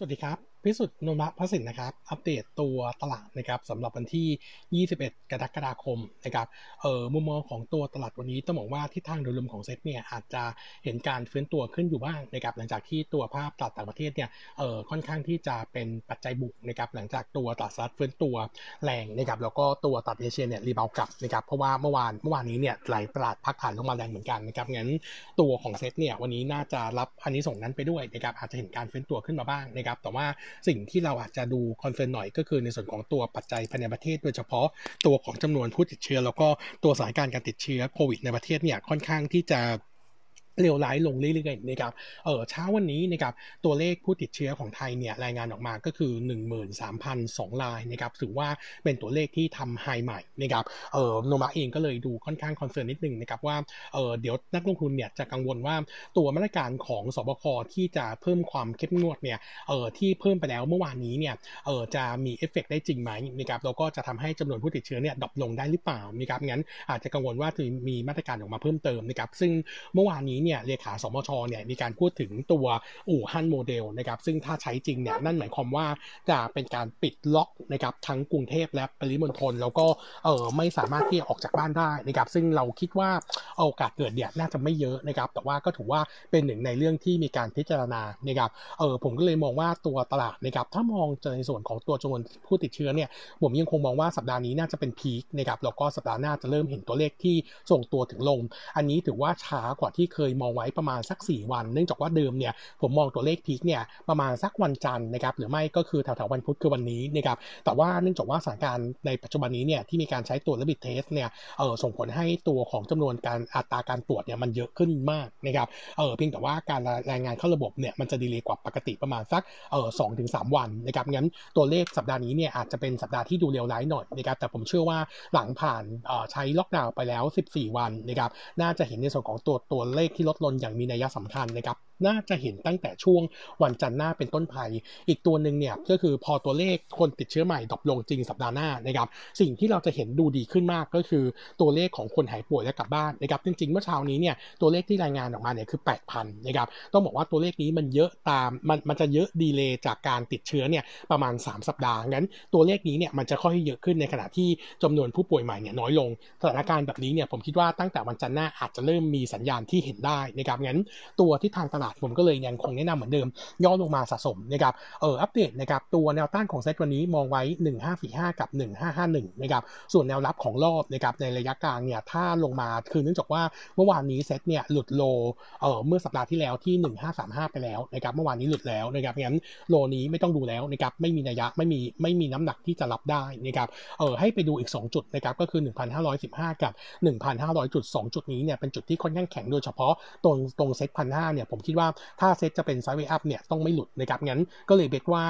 สวัสดีครับ พิสุทธิ์นมะพระสินนะครับ อัปเดตตัวตลาดนะครับสำหรับวันที่ 21 กรกฎาคมนะครับเอ่อมุมมองของตัวตลาดวันนี้ต้องบอกว่าทิศทางโดยรวมของเซ็ตเนี่ยอาจจะเห็นการฟื้นตัวขึ้นอยู่บ้างนะครับหลังจากที่ตัวภาพตลาดต่างประเทศเนี่ยเอ่อค่อนข้างที่จะเป็นปัจจัยบวกนะครับหลังจากตัวตลาดสหรัฐฟื้นตัวแรงนะครับแล้วก็ตัวตลาดเอเชียเนี่ย rebound กลับนะครับเพราะว่าเมื่อวานเมื่อวานนี้เนี่ยหลายตลาดพักฐานลงมาแรงเหมือนกันนะครับงั้นตัวของเซ็ตเนี่ยวันนี้น่าจะรับอานิสงส์นั้นไปด้วยนะครับอาจจะเห็นการฟื้นตัวขึ้นมาบ้างนะครับแต่ว่าสิ่งที่เราอาจจะดู confirm หน่อยก็คือในส่วนของตัวปัจจัยภายในประเทศ โดยเฉพาะตัวของจำนวนผู้ติดเชื้อ แล้วก็ตัวสถานการณ์การติดเชื้อโควิดในประเทศเนี่ยค่อนข้างที่จะ เลวร้ายลงเรื่อยๆนะครับ เออเช้าวันนี้นะครับตัวเลขผู้ติดเชื้อของไทยเนี่ยรายงานออกมาก็คือ 13,002รายนะครับถือว่าเป็นตัวเลขที่ทำ high ใหม่นะครับ เออ Nomura เองก็เลยดูค่อนข้าง concern นิดนึงนะครับว่า เออเดี๋ยวนักลงทุนเนี่ยจะกังวลว่าตัวมาตรการของศบคที่จะเพิ่มความเข้มงวดเนี่ย เออที่เพิ่มไปแล้วเมื่อวานนี้เนี่ย เออจะมีเอฟเฟกได้จริงไหมนะครับแล้วก็จะทำให้จำนวนผู้ติดเชื้อเนี่ย drop ลงได้หรือเปล่านะครับงั้นอาจจะกังวลว่าจะมีมาตรการออกมาเพิ่มเติมนะครับซึ่งเมื่อวานนี้เนี่ยเลขาสมชเนี่ยมีการพูดถึงตัวอู่ฮั่นโมเดลนะครับซึ่งถ้าใช้จริงเนี่ยนั่นหมายความว่าจะเป็นการปิดล็อกนะครับทั้งกรุงเทพและปริมณฑลแล้วก็เออไม่สามารถที่จะออกจากบ้านได้นะครับซึ่งเราคิดว่าโอกาสเกิดเนี่ยน่าจะไม่เยอะนะครับแต่ว่าก็ถือว่าเป็นหนึ่งในเรื่องที่มีการพิจารณานะครับเออผมก็เลยมองว่าตัวตลาดนะครับถ้ามองในส่วนของตัวจำนวนผู้ติดเชื้อเนี่ยผมยังคงมองว่าสัปดาห์นี้น่าจะเป็นพีคนะครับแล้วก็สัปดาห์หน้าจะเริ่มเห็นตัวเลขที่ส่งตัวถึงลง อันนี้ถือว่าช้ากว่าที่เคยมองไว้ประมาณสัก 4 วัน เนื่องจากว่าเดิมเนี่ยผมมองตัวเลขพีคเนี่ยประมาณสักวันจันทร์นะครับหรือไม่ก็คือแถวๆวันพุธคือวันนี้นะครับแต่ว่าเนื่องจากว่าสถานการณ์ในปัจจุบันนี้เนี่ยที่มีการใช้ตัวระบิดเทสเนี่ยเออส่งผลให้ตัวของจำนวนการอัตราการตรวจเนี่ยมันเยอะขึ้นมากนะครับเออเพียงแต่ว่าการรายงานเข้าระบบเนี่ยมันจะดีเลยกว่าปกติประมาณสักเออสองถึงสามวันนะครับงั้นตัวเลขสัปดาห์นี้เนี่ยอาจจะเป็นสัปดาห์ที่ดูเลวร้ายหน่อยนะครับแต่ผมเชื่อว่าหลังผ่านใช้ล็อกดาวน์ไปแล้ว 14 วันนะครับน่าจะเห็นในส่วนของตัวตัวเลขที่ลดลงอย่างมีนัยสำคัญนะครับ น่าจะเห็นตั้งแต่ช่วงวันจันทร์หน้าเป็นต้นไปอีกตัวหนึ่งเนี่ยก็คือพอตัวเลขคนติดเชื้อใหม่ดรอปลงจริงสัปดาห์หน้านะครับสิ่งที่เราจะเห็นดูดีขึ้นมากก็คือตัวเลขของคนหายป่วยและกลับบ้านนะครับจริงๆเมื่อเช้านี้เนี่ยตัวเลขที่รายงานออกมาเนี่ยคือ8,000นะครับต้องบอกว่าตัวเลขนี้มันเยอะตามมันมันจะเยอะดีเลยจากการติดเชื้อเนี่ยประมาณ 3 สัปดาห์งั้น ตัวเลขนี้เนี่ยมันจะค่อยเยอะขึ้นในขณะที่จำนวนผู้ป่วยใหม่เนี่ยน้อยลงสถานการณ์แบบนี้เนี่ยผมคิดว่าตั้งแต่วันจันทร์หน้าอาจจะเริ่มมีสัญญาณที่เห็นได้นะครับงั้นตัวที่ทางตลาดผมก็เลยยังคงแนะนำเหมือนเดิม ย่อลงมาสะสมนะครับเอออัปเดตนะครับตัวแนวต้านของเซตวันนี้มองไว้ 1545 กับ 1551นะครับส่วนแนวรับของรอบนะครับในระยะกลางเนี่ยถ้าลงมาคือเนื่องจากว่าเมื่อวานนี้เซตเนี่ยหลุดโลเออเมื่อสัปดาห์ที่แล้วที่ 1535 ไปแล้วนะครับเมื่อวานนี้หลุดแล้วนะครับงั้นโลนี้ไม่ต้องดูแล้วนะครับไม่มีนัยะไม่มีไม่มีน้ำหนักที่จะรับได้นะครับเออให้ไปดูอีก 2 จุดนะครับก็คือ 1,515 กับ 1,500จุด2จุดนี้เนี่ยเป็นจุดที่ค่อนข้างแข็งโดยเฉพาะตรงตรงเซตพันห้าเนี่ยผมคิดว่าว่าถ้าเซตจะเป็น sideway up เนี่ยต้องไม่หลุดนะครับงั้นก็เลยเบกว่า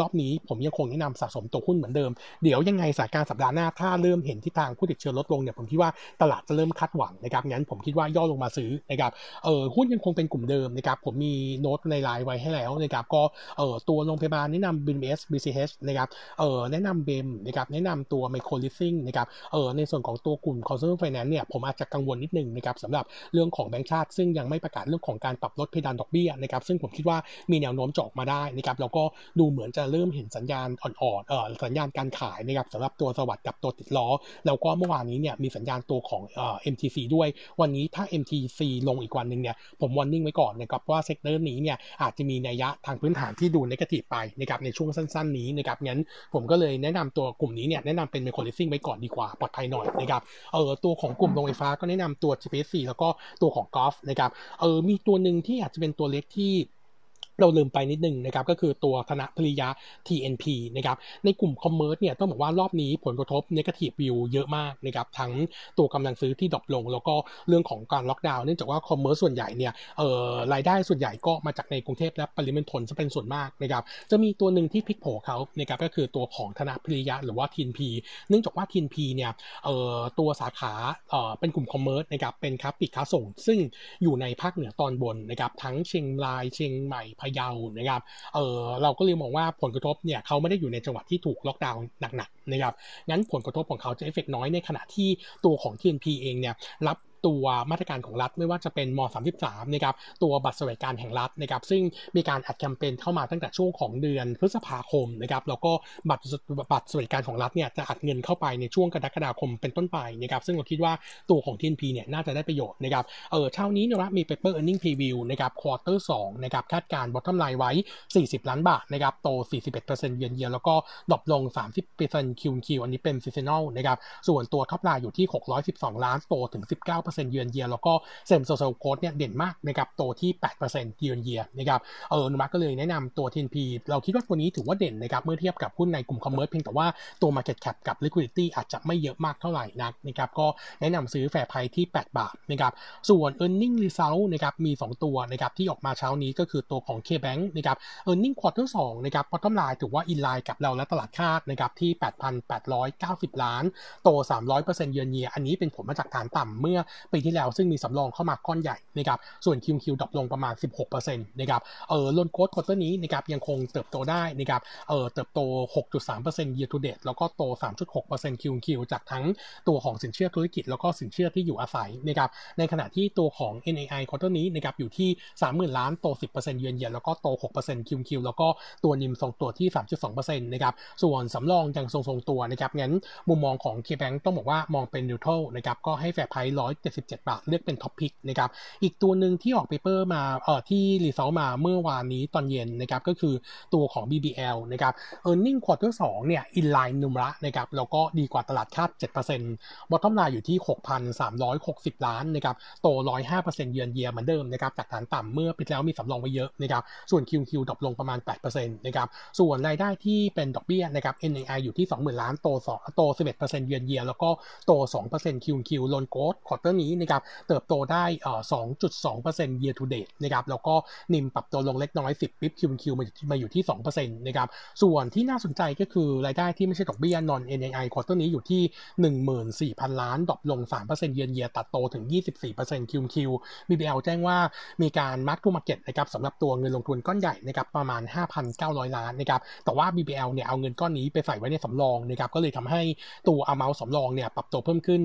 รอบนี้ผมยังคงแนะนำสะสมตัวหุ้นเหมือนเดิม เดี๋ยวยังไงสถานการณ์สัปดาห์หน้าถ้าเริ่มเห็นที่ทางผู้ติดเชื้อลดลงเนี่ยผมคิดว่าตลาดจะเริ่มคาดหวังนะครับงั้นผมคิดว่าย่อลงมาซื้อนะครับเออหุ้นยังคงเป็นกลุ่มเดิมนะครับผมมีโน้ตในไลน์ไว้ให้แล้วนะครับก็เออตัวโรงพยาบาลแนะนำ BMS BCH นะครับเออแนะนำเบมนะครับแนะนำตัวไมโครลิสซิ่งนะครับเออในส่วนของตัวกลุ่ม consumer finance เนี่ยผมอาจจะกังวลนิดนึงนะครับสำหรับเรื่องของแบงก์ชาติ ซึ่งยังไม่ประกาศเรื่องของการปรับลดเพดานดอกเบี้ยนะครับซึ่งผมคิดว่ามีแนวโน้มจะออกมาได้นะครับแล้วก็ดูเหมือนจะเริ่มเห็นสัญญาณอ่อนๆเอ่อสัญญาณการขายนะครับสำหรับตัวสวัสด์กับตัวติดล้อ แล้วก็เมื่อวานนี้เนี่ยมีสัญญาณตัวของเอ่อ MTC ด้วย วันนี้ถ้า MTC ลงอีกวันหนึ่งเนี่ยผม warning ไว้ก่อนนะครับว่า sector นี้เนี่ยอาจจะมีนัยยะทางพื้นฐานที่ดู negative ไปนะครับในช่วงสั้น ๆ นี้นะครับงั้นผมก็เลยแนะนำตัวกลุ่มนี้เนี่ยแนะนำเป็น micro leasing ไว้ก่อนดีกว่าปลอดภัยหน่อยนะครับเออตัวของกลุ่มโรงไฟฟ้าก็แนะนำตัว GPSC แล้วก็ตัวของ GULF นะครับเออมีตัวหนึ่งที่อาจจะเป็นตัวเล็กที่ เราลืมไปนิดนึงนะครับก็คือตัวธนพิริยะ TNP นะครับในกลุ่ม commerce เนี่ยต้องบอกว่ารอบนี้ผลกระทบ negative view เยอะมากนะครับทั้งตัวกำลังซื้อที่ drop ลง แล้วก็เรื่องของการล็อกดาวน์เนื่องจากว่า commerce ส่วนใหญ่เนี่ยเอ่อรายได้ส่วนใหญ่ก็มาจากในกรุงเทพและปริมณฑลจะเป็นส่วนมากนะครับจะมีตัวหนึ่งที่พลิกโผเขานะครับก็คือตัวของธนพิริยะหรือว่า TNP เนื่องจากว่า TNP เนี่ยเอ่อตัวสาขาเอ่อเป็นกลุ่ม commerce นะครับเป็นค้าปลีกค้าส่ง ซึ่งอยู่ในภาคเหนือตอนบนนะครับทั้งเชียงรายเชียงใหม่พะเยานะครับเออเราก็เลยมองว่าผลกระทบเนี่ยเขาไม่ได้อยู่ในจังหวัดที่ถูกล็อกดาวน์หนักๆนะครับงั้นผลกระทบของเขาจะเอฟเฟกน้อยในขณะที่ตัวของ TNP เองเนี่ยรับ ตัวมาตรการของรัฐไม่ว่าจะเป็นม .33 นะครับตัวบัตรสวัสดิการแห่งรัฐนะครับซึ่งมีการอัดแคมเปญเข้ามาตั้งแต่ช่วงของเดือนพฤษภาคมนะครับแล้วก็บัตรบัตรสวัสดิการของรัฐเนี่ยจะอัดเงินเข้าไปในช่วงกรกฎาคมเป็นต้นไปนะครับซึ่งเราคิดว่าตัวของ TNP เนี่ยน่าจะได้ประโยชน์นะครับเออเช้านี้นะมี paper earning preview นะครับ quarter 2นะครับคาดการณ์ bottom line ไว้ 40 ล้านบาทนะครับโต 41%เยือนเยียแล้วก็ drop ลง 30% Q Q อันนี้เป็น seasonal นะครับส่วนตัว top line อยู่ที่ 612 ล้านโตถึง 19%เยือนเยียแล้วก็ same store sale growth เนี่ยเด่นมากนะครับโตที่ 8%เยือนเยียนะครับเออ Nomura ก็เลยแนะนำตัว TNP เราคิดว่าตัวนี้ถือว่าเด่นนะครับเมื่อเทียบกับหุ้นในกลุ่ม commerce เพียงแต่ว่าตัว market cap กับ liquidity อาจจะไม่เยอะมากเท่าไหร่นักนะครับก็แนะนำซื้อ fair price ที่ 8 บาทนะครับส่วน e a r n i n g result นะครับมี 2 ตัวนะครับที่ออกมาเช้านี้ก็คือตัวของ KBank นะครับ e a r n i n g quarter 2นะครับ bottom line ถือว่า in line กับเราและตลาดคาดนะครับที่ 8,890 ล้าน โต 300%เยือนเยียอันนี้เป็นผลมาจากฐานต่ำเมื่อปีที่แล้วซึ่งมีสำรองเข้ามาก้อนใหญ่นะครับส่วน QQ drop ลงประมาณ 16%นะครับเออ loan growth quarter นี้นะครับยังคงเติบโตได้นะครับเออเติบโต 6.3% year to date แล้วก็โต 3.6% QQ จากทั้งตัวของสินเชื่อธุรกิจแล้วก็สินเชื่อที่อยู่อาศัยนะครับในขณะที่ตัวของ NAI ควอเตอร์นี้นะครับอยู่ที่ 30,000 ล้านโต 10%เยือนเยียแล้วก็โต 6% QQ แล้วก็ตัว NIM ทรงตัวที่ 3.2%นะครับส่วนสำรองยังทรงๆตัวนะครับงั้นมุมมองของ KBank ต้องบอกว่ามองเป็น neutral นะครับก็ให้ fair price 77 บาท เลือกเป็น top pick นะครับ อีกตัวหนึ่งที่ออก paper มาเอ่อที่ release มาเมื่อวานนี้ตอนเย็นนะครับก็คือตัวของ BBL นะครับ earning quarter 2เนี่ย in line Nomura นะครับแล้วก็ดีกว่าตลาดคาด 7% bottom line อยู่ที่ 6,360 ล้านนะครับโต 105%เยือนเยียเหมือนเดิมนะครับจากฐานต่ำเมื่อปีแล้วมีสำรองไว้เยอะนะครับส่วน QQ drop ลงประมาณ 8%นะครับส่วนรายได้ที่เป็นดอกเบี้ยนะครับ NII อยู่ที่ 20,000 ล้านโต2โต 11%เยือนเยียแล้วก็โต 2% QQ loan growth quarter นี้นะครับเติบโตได้เอ่อ2.2% year to date นะครับแล้วก็NIM ปรับตัวลงเล็กน้อย 10 bip QQ มาอยู่ที่มาอยู่ที่ 2%นะครับส่วนที่น่าสนใจก็คือรายได้ที่ไม่ใช่ดอกเบี้ย non NAI ควอเตอร์นี้อยู่ที่ 14,000 ล้าน drop ลง 3%เยือนเยียแต่โตถึง 24% QQ BBL แจ้งว่ามีการ mark to market นะครับสำหรับตัวเงินลงทุนก้อนใหญ่นะครับประมาณ 5,900 ล้านนะครับแต่ว่า BBL เนี่ยเอาเงินก้อนนี้ไปใส่ไว้ในสำรองนะครับก็เลยทำให้ตัว amount สำรองเนี่ยปรับตัวเพิ่มขึ้น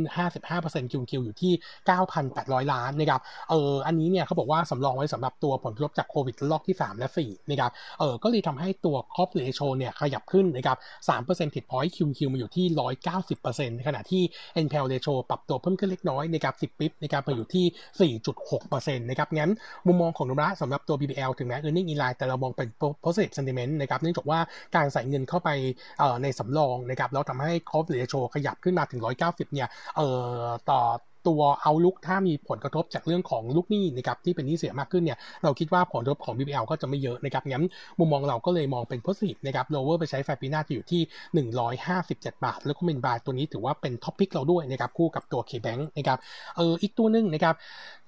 55% QQ อยู่ที่9,800 ล้านนะครับเอออันนี้เนี่ยเขาบอกว่าสำรองไว้สำหรับตัวผลกระทบจากโควิดรอบที่ 3 และ4นะครับเออก็เลยทำให้ตัว Cost Ratio เนี่ยขยับขึ้นนะครับ3%ผิด point QQ มาอยู่ที่ 190%ในขณะที่ NPL Ratio ปรับตัวเพิ่มขึ้นเล็กน้อยนะครับ10ปิ๊บนะครับมาอยู่ที่ 4.6%นะครับงั้นมุมมองของนุมระสำหรับตัว BBL ถึงแม้ earning in line แต่เรามองเป็น positive sentiment นะครับเนื่องจากว่าการใส่เงินเข้าไปในสำรองนะครับแล้วทำให้ cost ratio ขยับขึ้นมาถึง 190 เนี่ยเอ่อต่อ ตัวเอาลุกถ้ามีผลกระทบจากเรื่องของลูกหนี้นะครับที่เป็นหนี้เสียมากขึ้นเนี่ยเราคิดว่าผลกระทบของ BBL ก็จะไม่เยอะนะครับงั้นมุมมองเราก็เลยมองเป็น positive นะครับ lower ไปใช้ไฟปีหน้าจะอยู่ที่ 157 บาท แล้วก็เมนบาทตัวนี้ถือว่าเป็นท็อปพิกเราด้วยนะครับคู่กับตัว KBank นะครับเอออีกตัวนึงนะครับ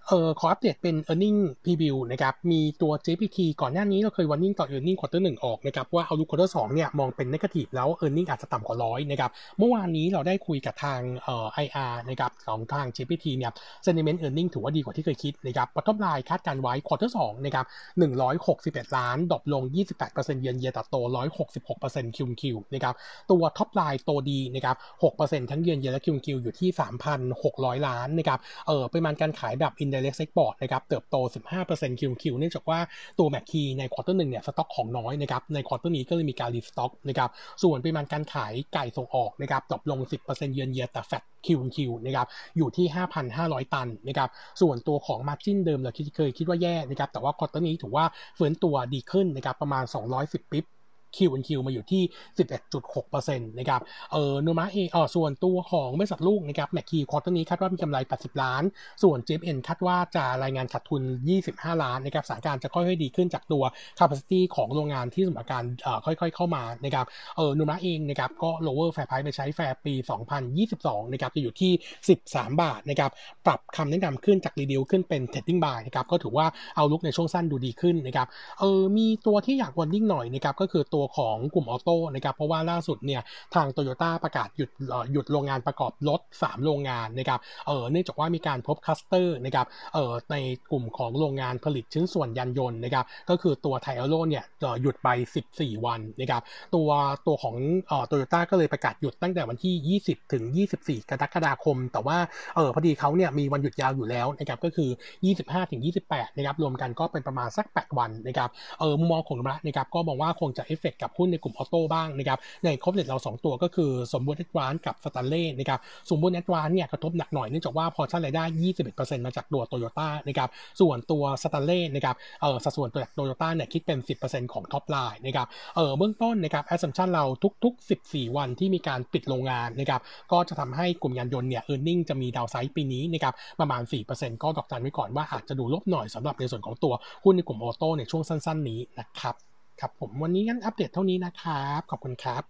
เอ่อขออัปเดตเป็น e a r n i n g preview นะครับ มีตัว JPT ก่อนหน้านี้เราเคย warning ต่อ e a r n i n g quarter 1 ออกนะครับ ว่าเอาดู quarter 2 เนี่ย มองเป็น negative แล้ว e a r n i n g อาจจะต่ำกว่าร้อยนะครับ เมื่อวานนี้เราได้คุยกับทางเอ่อ IR นะครับ ของทาง GFPT เนี่ย sentiment earning ถือว่าดีกว่าที่เคยคิดนะครับ bottom line คาดการณ์ไว้ quarter 2 นะครับ 161 ล้าน drop ลง 28%เยือนเยียแต่โต 166% QQ นะครับ ตัว top line โตดีนะครับ 6%ทั้งเยือนเยียและ QQ อยู่ที่ 3,600 ล้านนะครับเอ่อปริมาณการขายแบบ indirect export นะครับเติบโต 15% QQ เนื่องจากว่าตัว McKey ใน quarter หนึ่งเนี่ยสต็อกของน้อยนะครับใน quarter นี้ก็เลยมีการ restock นะครับส่วนปริมาณการขายไก่ส่งออกนะครับตกลง 10%เยือนเยียแต่แฟต QQ นะครับอยู่ที่ 5,500 ตันนะครับส่วนตัวของ Margin เดิมเราเคยคิดว่าแย่นะครับแต่ว่าควอเตอร์นี้ถือว่าเฟื้นตัวดีขึ้นนะครับประมาณ 210ปิ๊บ Q&Q มาอยู่ที่ 11.6%นะครับเออโนมาเองอ๋อส่วนตัวของบริษัทลูกนะครับแมคคีควอเตอร์นี้คาดว่ามีกำไร 80 ล้าน ส่วน JFN คาดว่าจะรายงานขาดทุน 25 ล้านนะครับสถานการณ์จะค่อยๆดีขึ้นจากตัว capacity ของโรงงานที่สมการเอ่อค่อยๆ เข้ามานะครับเออ Nomura เองนะครับก็ lower fair price ไปใช้แฟร์ปี 2022นะครับจะอยู่ที่ 13 บาทนะครับปรับคำแนะนำขึ้นจาก reduce ขึ้นเป็น trading buy นะครับก็ถือว่า outlook ในช่วงสั้นดูดีขึ้นนะครับเออมีตัวที่อยาก warning หน่อยนะครับก็คือตัวตัวของกลุ่ม auto นะครับเพราะว่าล่าสุดเนี่ยทางโตโยต้าประกาศหยุดหยุดโรงงานประกอบรถ 3 โรงงานนะครับเออเนื่องจากว่ามีการพบคลัสเตอร์นะครับเออในกลุ่มของโรงงานผลิตชิ้นส่วนยานยนต์นะครับก็คือตัว Thai Arrow เนี่ยหยุดไป 14 วันนะครับตัวตัวของโตโยต้าก็เลยประกาศหยุดตั้งแต่วันที่ 20 ถึง 24 กรกฎาคม แต่ว่าเออพอดีเขาเนี่ยมีวันหยุดยาวอยู่แล้วนะครับก็คือ 25 ถึง 28 นะครับรวมกันก็เป็นประมาณสัก 8 วันนะครับเออมุมมองของเรานะครับก็มองว่าคงจะเอฟเฟกกับหุ้นในกลุ่ม auto บ้างนะครับในครบเด็ดเรา 2 ตัวก็คือสมบูรณ์ Advance กับสแตนเล่นะครับสมบูรณ์ Advance เนี่ยกระทบหนักหน่อยเนื่องจากว่าพอชั่นรายได้ 21%มาจากตัวโตโยต้านะครับส่วนตัวสแตนเล่นะครับเออสัดส่วนตัวโตโยต้าเนี่ยคิดเป็น 10%ของ top line นะครับเออเบื้องต้นนะครับ assumption เราทุก ๆ 14 วันที่มีการปิดโรงงานนะครับก็จะทำให้กลุ่มยานยนต์เนี่ย earning จะมี downside ปีนี้นะครับประมาณ 4%ก็ดอกจันไว้ก่อนว่าอาจจะดูลบหน่อยสำหรับในส่วนของตัวหุ้นในกลุ่ม auto ในช่วงสั้น ๆ นี้นะครับ ครับผมวันนี้งั้นอัปเดตเท่านี้นะครับ ขอบคุณครับ